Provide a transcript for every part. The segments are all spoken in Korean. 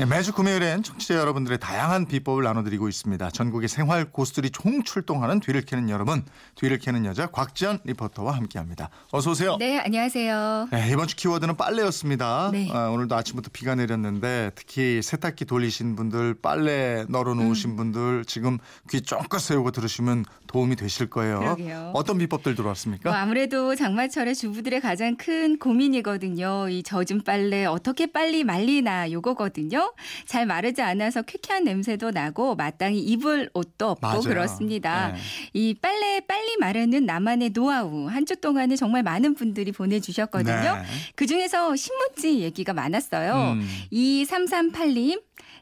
네, 매주 금요일엔 청취자 여러분들의 다양한 비법을 나눠드리고 있습니다. 전국의 생활 고수들이 총출동하는 뒤를 캐는 여러분, 뒤를 캐는 여자 곽지연 리포터와 함께합니다. 어서 오세요. 네, 안녕하세요. 네, 이번 주 키워드는 빨래였습니다. 네. 아, 오늘도 아침부터 비가 내렸는데 특히 세탁기 돌리신 분들, 빨래 널어 놓으신 음. 분들 지금 귀 쫑긋 세우고 들으시면 도움이 되실 거예요. 그러게요. 어떤 비법들 뭐 들어왔습니까? 아무래도 장마철에 주부들의 가장 큰 고민이거든요. 이 젖은 빨래 어떻게 빨리 말리나 요거거든요. 잘 마르지 않아서 쾌쾌한 냄새도 나고 마땅히 입을 옷도 없고 맞아요. 그렇습니다. 네. 이 빨래 빨리 마르는 나만의 노하우 한 주 동안에 정말 많은 분들이 보내주셨거든요. 네. 그 중에서 신문지 얘기가 많았어요. 음. 2338님.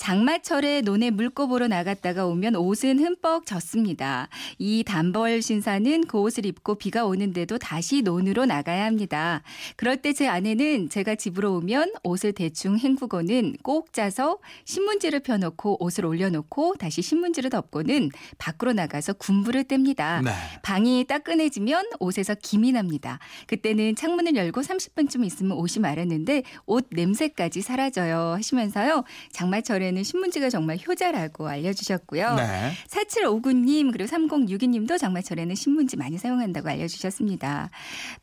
장마철에 논에 물고 보러 나갔다가 오면 옷은 흠뻑 젖습니다. 이 단벌 신사는 그 옷을 입고 비가 오는데도 다시 논으로 나가야 합니다. 그럴 때 제 아내는 제가 집으로 오면 옷을 대충 헹구고는 꼭 짜서 신문지를 펴놓고 옷을 올려놓고 다시 신문지를 덮고는 밖으로 나가서 군부를 뗍니다. 네. 방이 따끈해지면 옷에서 김이 납니다. 그때는 창문을 열고 30분쯤 있으면 옷이 마르는데 옷 냄새까지 사라져요 하시면서요. 장마철에 는 신문지가 정말 효자라고 알려주셨고요. 네. 4759님 그리고 3062님도 장마철에는 신문지 많이 사용한다고 알려주셨습니다.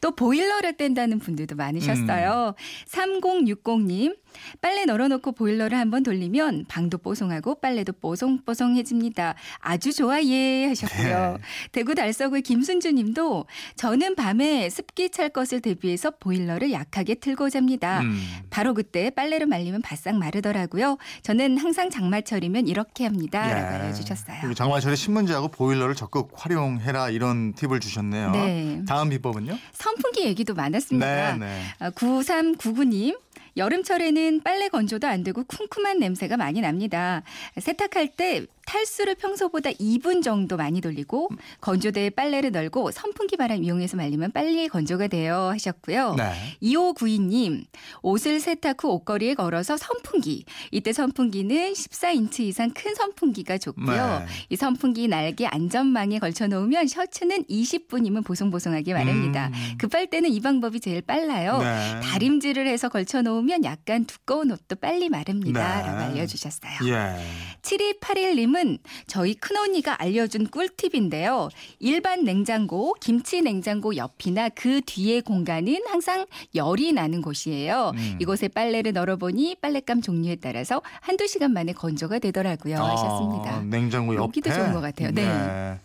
또 보일러를 뗀다는 분들도 많으셨어요. 3060님 빨래 널어놓고 보일러를 한번 돌리면 방도 뽀송하고 빨래도 뽀송뽀송해집니다. 아주 좋아 예 하셨고요. 네. 대구 달서구의 김순주님도 저는 밤에 습기 찰 것을 대비해서 보일러를 약하게 틀고 잡니다. 음. 바로 그때 빨래를 말리면 바싹 마르더라고요. 저는 항상 장마철이면 이렇게 합니다. 라고 예. 알려주셨어요. 장마철에 신문지하고 보일러를 적극 활용해라 이런 팁을 주셨네요. 네. 다음 비법은요? 선풍기 얘기도 많았습니다. 네, 네. 아, 9399님. 여름철에는 빨래 건조도 안 되고 쿰쿰한 냄새가 많이 납니다. 세탁할 때 탈수를 평소보다 2분 정도 많이 돌리고 건조대에 빨래를 널고 선풍기 바람 이용해서 말리면 빨리 건조가 돼요 하셨고요. 네. 2592님, 옷을 세탁 후 옷걸이에 걸어서 선풍기. 이때 선풍기는 14인치 이상 큰 선풍기가 좋고요. 네. 이 선풍기 날개 안전망에 걸쳐 놓으면 셔츠는 20분이면 보송보송하게 마릅니다. 음. 급할 때는 이 방법이 제일 빨라요. 네. 다림질을 해서 걸쳐 놓으면 약간 두꺼운 옷도 빨리 마릅니다. 네. 라고 알려주셨어요. 예. 7281님은 저희 큰언니가 알려준 꿀팁인데요. 일반 냉장고, 김치 냉장고 옆이나 그 뒤에 공간은 항상 열이 나는 곳이에요. 음. 이곳에 빨래를 널어보니 빨랫감 종류에 따라서 한두 시간 만에 건조가 되더라고요. 하셨습니다. 아, 냉장고 옆에. 여기도 좋은 것 같아요. 네.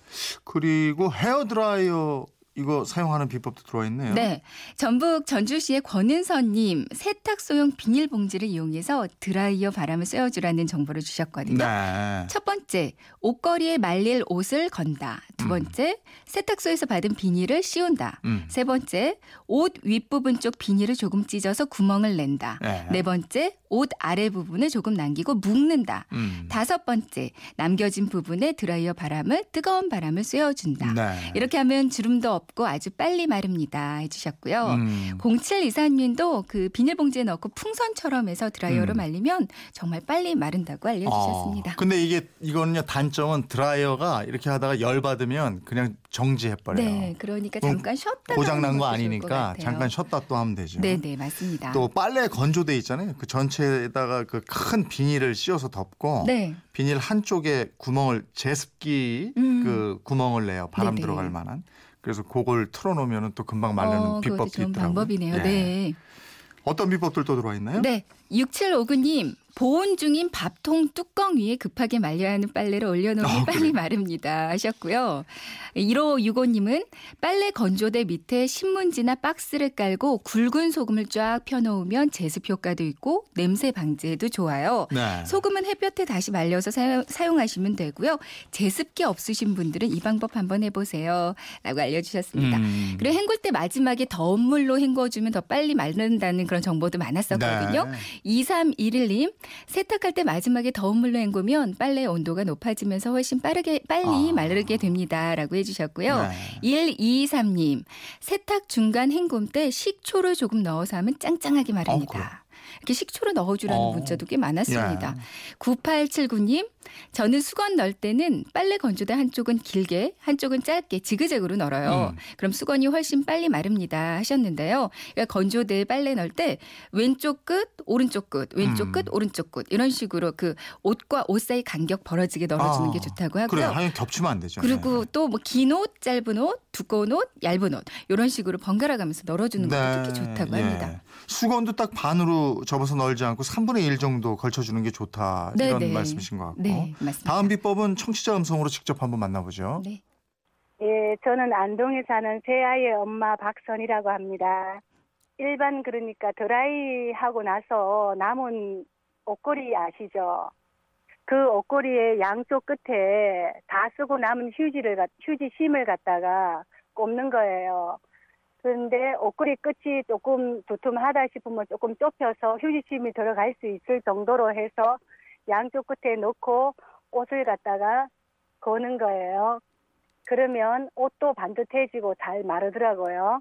그리고 헤어 드라이어 이거 사용하는 비법도 들어와 있네요. 네. 전북 전주시의 권은선님 세탁소용 비닐봉지를 이용해서 드라이어 바람을 쐬어주라는 정보를 주셨거든요. 네. 첫 번째, 옷걸이에 말릴 옷을 건다. 두 번째, 세탁소에서 받은 비닐을 씌운다. 음. 세 번째, 옷 윗부분 쪽 비닐을 조금 찢어서 구멍을 낸다. 네. 네 번째, 옷 아래 부분을 조금 남기고 묶는다. 음. 다섯 번째, 남겨진 부분에 드라이어 바람을 뜨거운 바람을 쐬어준다. 네. 이렇게 하면 주름도 없고 아주 빨리 마릅니다. 해주셨고요. 음. 0724님도 그 비닐봉지에 넣고 풍선처럼 해서 드라이어로 음. 말리면 정말 빨리 마른다고 알려주셨습니다. 어, 근데 이게 이거는요 단점은 드라이어가 이렇게 하다가 열 받으면 그냥 정지해 버려요. 네, 그러니까 잠깐 쉬었다가 고장 난 하는 거 아니니까. 잠깐 쉬었다 또 하면 되죠. 네, 네, 맞습니다. 또 빨래 건조대 있잖아요. 그 전체에다가 그 큰 비닐을 씌워서 덮고 네. 비닐 한쪽에 구멍을 제습기 음. 그 구멍을 내요. 바람 네네. 들어갈 만한. 그래서 그걸 틀어놓으면 또 금방 마르는 어, 좋은 있더라고요. 방법이네요. 예. 네. 어떤 비법들 또 들어와 있나요? 네. 6759님, 보온 중인 밥통 뚜껑 위에 급하게 말려야 하는 빨래를 올려놓으면 어, 빨리 그래요? 마릅니다. 하셨고요. 1565님은 빨래 건조대 밑에 신문지나 박스를 깔고 굵은 소금을 쫙 펴놓으면 제습 효과도 있고 냄새 방지에도 좋아요. 네. 소금은 햇볕에 다시 말려서 사용, 사용 하시면 되고요. 제습기 없으신 분들은 이 방법 한번 해보세요. 라고 알려주셨습니다. 음. 그리고 헹굴 때 마지막에 더운 물로 헹궈주면 더 빨리 마른다는 그런 정보도 많았었거든요. 네. 2311님, 세탁할 때 마지막에 더운 물로 헹구면 빨래 온도가 높아지면서 훨씬 빠르게, 빨리 아. 마르게 됩니다. 라고 해주셨고요. 네. 1223님, 세탁 중간 헹굼 때 식초를 조금 넣어서 하면 짱짱하게 어, 마릅니다. 그래요? 이렇게 식초를 넣어주라는 어. 문자도 꽤 많았습니다. 예. 9879님, 저는 수건 넣을 때는 빨래 건조대 한쪽은 길게, 한쪽은 짧게 지그재그로 널어요. 음. 그럼 수건이 훨씬 빨리 마릅니다. 하셨는데요. 그러니까 건조대에 빨래 넣을 때 왼쪽 끝, 오른쪽 끝, 왼쪽 음. 끝, 오른쪽 끝 이런 식으로 그 옷과 옷 사이 간격 벌어지게 널어주는 아, 게 좋다고 하고요. 그래, 하여 겹치면 안 되죠. 그리고 네. 또뭐긴 옷, 짧은 옷, 두꺼운 옷, 얇은 옷 이런 식으로 번갈아 가면서 널어주는 것도 특히 좋다고 예. 합니다. 수건도 딱 반으로 접어서 널지 않고 3분의 1 정도 걸쳐주는 게 좋다 이런 네, 네. 말씀이신 것 같고 네, 맞습니다. 다음 비법은 청취자 음성으로 직접 한번 만나보죠. 네. 예, 저는 안동에 사는 세 아이의 엄마 박선이라고 합니다. 일반 그러니까 드라이 하고 나서 남은 옷걸이 아시죠? 그 옷걸이의 양쪽 끝에 다 쓰고 남은 휴지를 갖- 휴지 심을 갖다가 꼽는 거예요. 그런데 옷걸이 끝이 조금 두툼하다 싶으면 조금 좁혀서 휴지심이 들어갈 수 있을 정도로 해서 양쪽 끝에 넣고 옷을 갖다가 거는 거예요. 그러면 옷도 반듯해지고 잘 마르더라고요.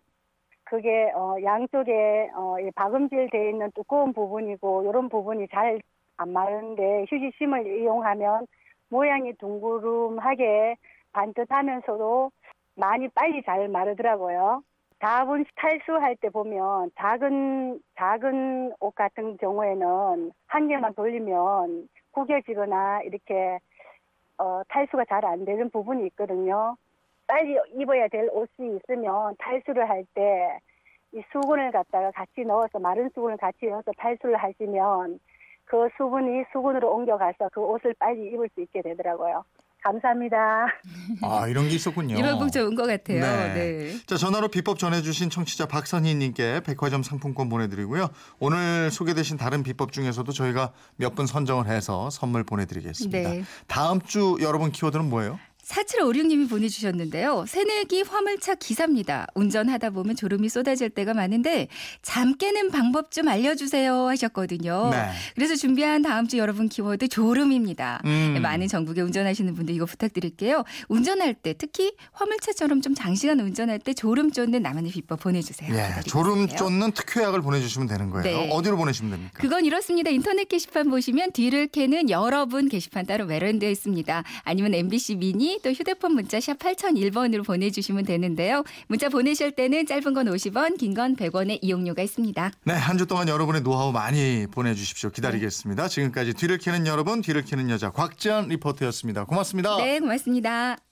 그게 어 양쪽에 어이 박음질 돼 있는 두꺼운 부분이고 이런 부분이 잘 안 마르는데 휴지심을 이용하면 모양이 둥그름하게 반듯하면서도 많이 빨리 잘 마르더라고요. 다분 탈수할 때 보면 작은 작은 옷 같은 경우에는 한 개만 돌리면 구겨지거나 이렇게 어, 탈수가 잘 안 되는 부분이 있거든요. 빨리 입어야 될 옷이 있으면 탈수를 할 때 이 수건을 갖다가 같이 넣어서 마른 수건을 같이 넣어서 탈수를 하시면 그 수분이 수건으로 옮겨가서 그 옷을 빨리 입을 수 있게 되더라고요. 감사합니다. 아 이런 게 있었군요. 이 방법 좋은 것 같아요. 네. 네. 자 전화로 비법 전해주신 청취자 박선희님께 백화점 상품권 보내드리고요. 오늘 소개되신 다른 비법 중에서도 저희가 몇 분 선정을 해서 선물 보내드리겠습니다. 네. 다음 주 여러분 키워드는 뭐예요? 4756님이 보내주셨는데요. 새내기 화물차 기사입니다. 운전하다 보면 졸음이 쏟아질 때가 많은데 잠 깨는 방법 좀 알려주세요 하셨거든요. 네. 그래서 준비한 다음 주 여러분 키워드 졸음입니다. 음. 네, 많은 전국에 운전하시는 분들 이거 부탁드릴게요. 운전할 때 특히 화물차처럼 좀 장시간 운전할 때 졸음 쫓는 나만의 비법 보내주세요. 예, 기다리고 졸음. 쫓는 특효약을 보내주시면 되는 거예요. 네. 어디로 보내시면 됩니까? 그건 이렇습니다. 인터넷 게시판 보시면 뒤를 캐는 여러분 게시판 따로 마련되어 있습니다. 아니면 MBC 미니 또 휴대폰 문자 샵 8001번으로 보내주시면 되는데요. 문자 보내실 때는 짧은 건 50원, 긴 건 100원의 이용료가 있습니다. 네, 한 주 동안 여러분의 노하우 많이 보내주십시오. 기다리겠습니다. 지금까지 뒤를 캐는 여러분, 뒤를 캐는 여자 곽지연 리포터였습니다. 고맙습니다. 네, 고맙습니다.